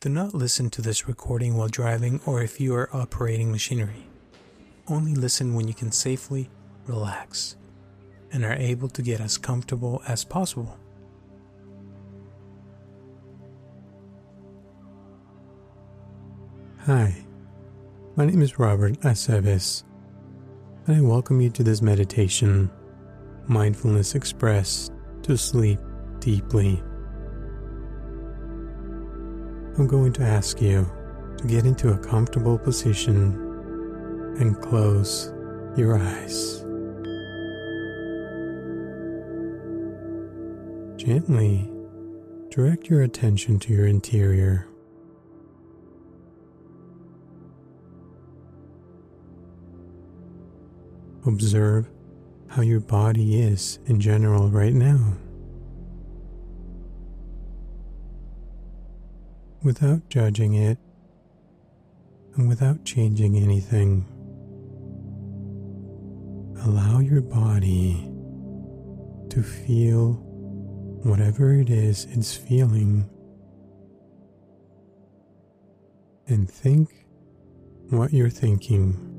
Do not listen to this recording while driving or if you are operating machinery. Only listen when you can safely relax and are able to get as comfortable as possible. Hi, my name is Robert Aceves, and I welcome you to this meditation, Mindfulness Express to Sleep Deeply. I'm going to ask you to get into a comfortable position and close your eyes. Gently direct your attention to your interior. Observe how your body is in general right now. Without judging it and without changing anything. Allow your body to feel whatever it is it's feeling and think what you're thinking.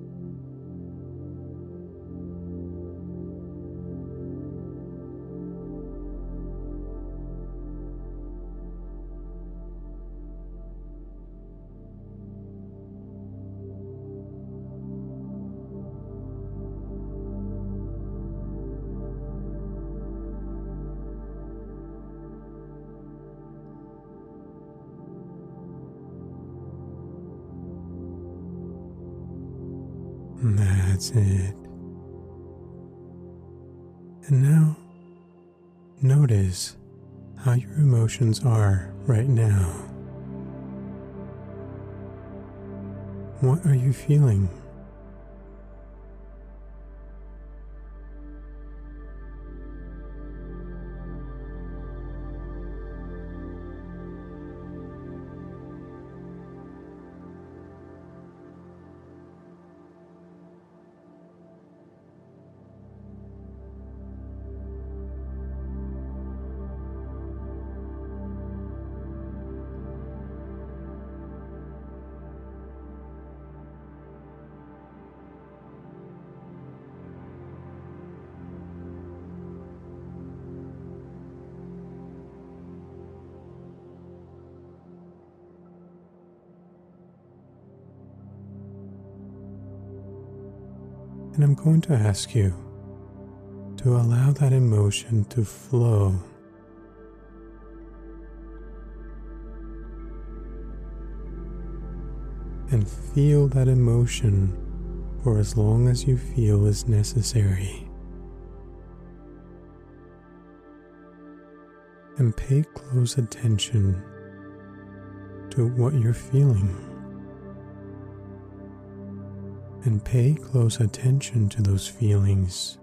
That's it. And now, notice how your emotions are right now. What are you feeling? And I'm going to ask you to allow that emotion to flow. And feel that emotion for as long as you feel is necessary. And pay close attention to what you're feeling and pay close attention to those feelings.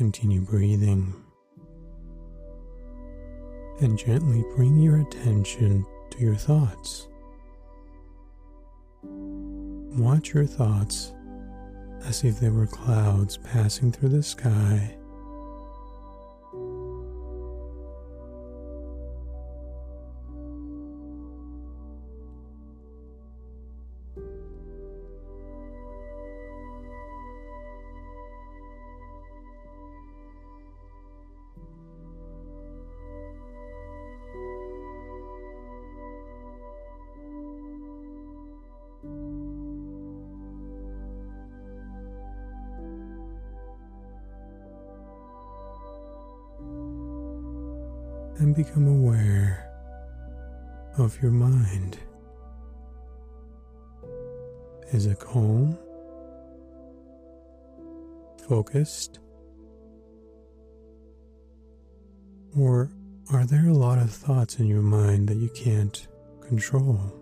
Continue breathing and gently bring your attention to your thoughts. Watch your thoughts as if they were clouds passing through the sky become aware of your mind. Is it calm, focused, or Are there a lot of thoughts in your mind that you can't control?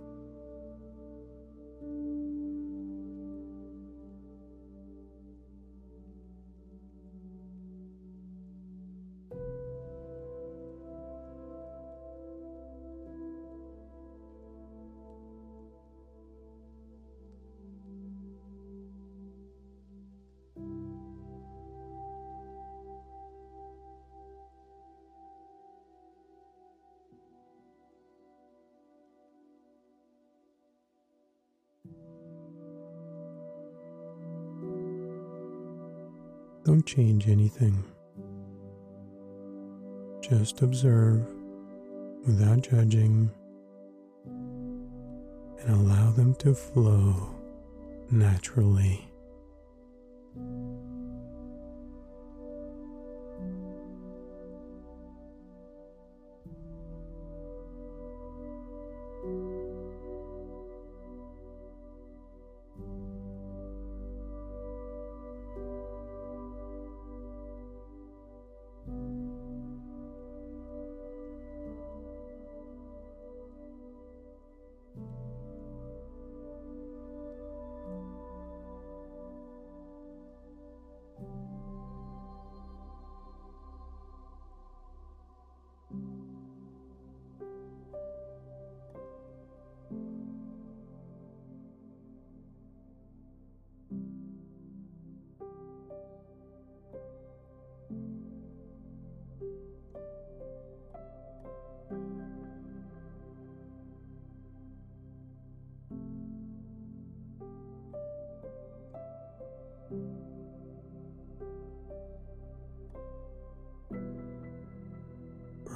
Don't change anything. Just observe without judging and allow them to flow naturally.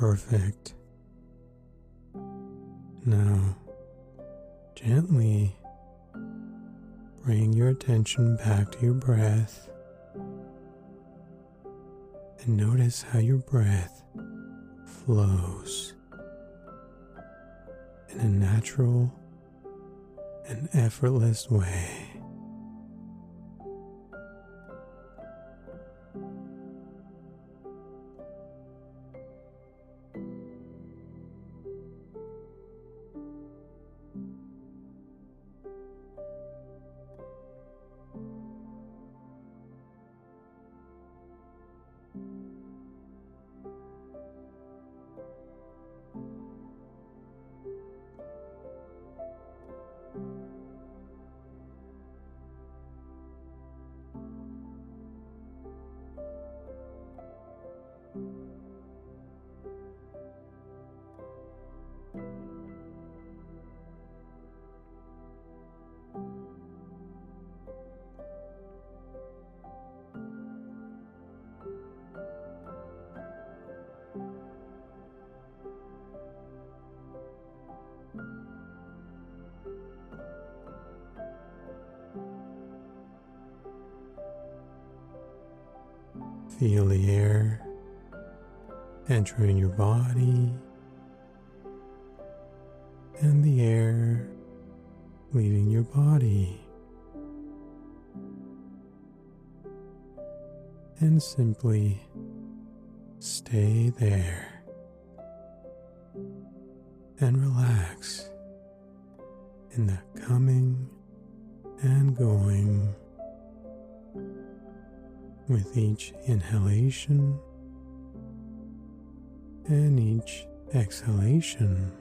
Perfect. Now, gently bring your attention back to your breath and notice how your breath flows in a natural and effortless way. Feel the air entering your body and the air leaving your body. And simply stay there and relax in the coming and going with each inhalation and each exhalation.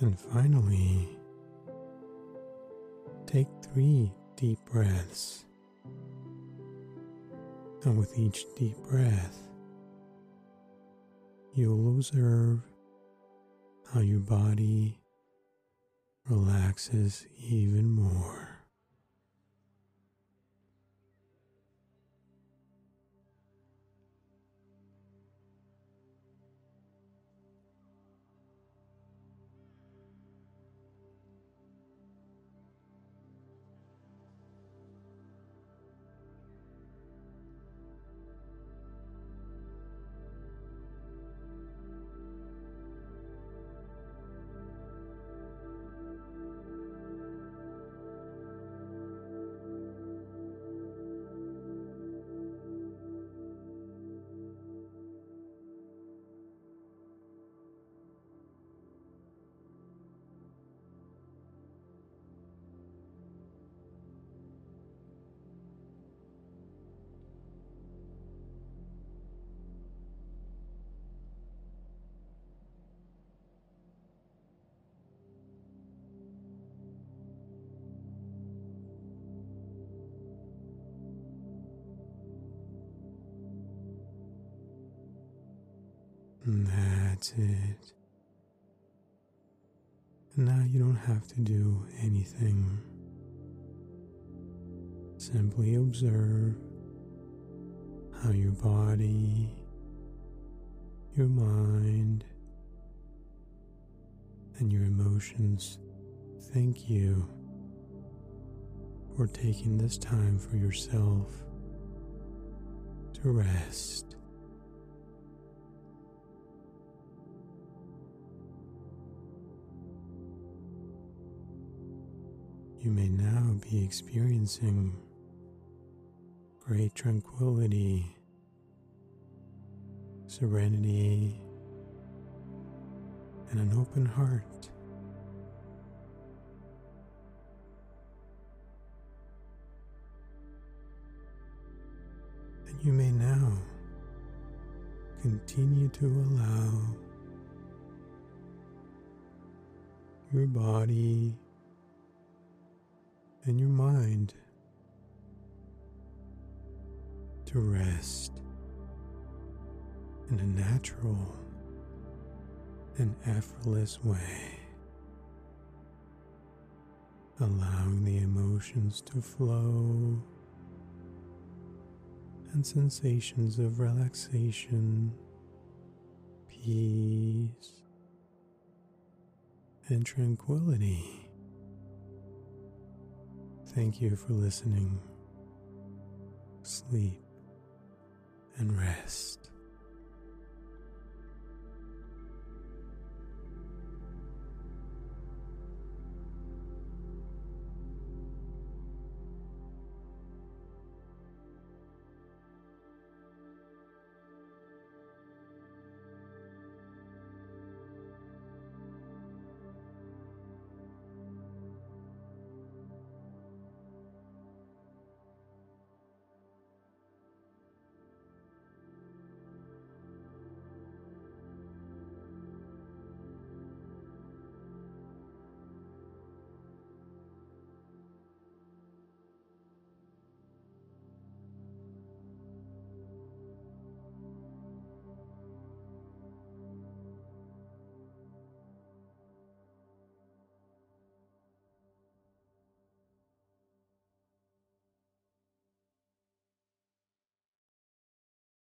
And finally, take three deep breaths. And with each deep breath, you'll observe how your body relaxes even more. That's it. And now you don't have to do anything. Simply observe how your body, your mind, and your emotions thank you for taking this time for yourself to rest. You may now be experiencing great tranquility, serenity, and an open heart. And you may now continue to allow your body and your mind to rest in a natural and effortless way, allowing the emotions to flow and sensations of relaxation, peace, and tranquility Thank you for listening. Sleep and rest.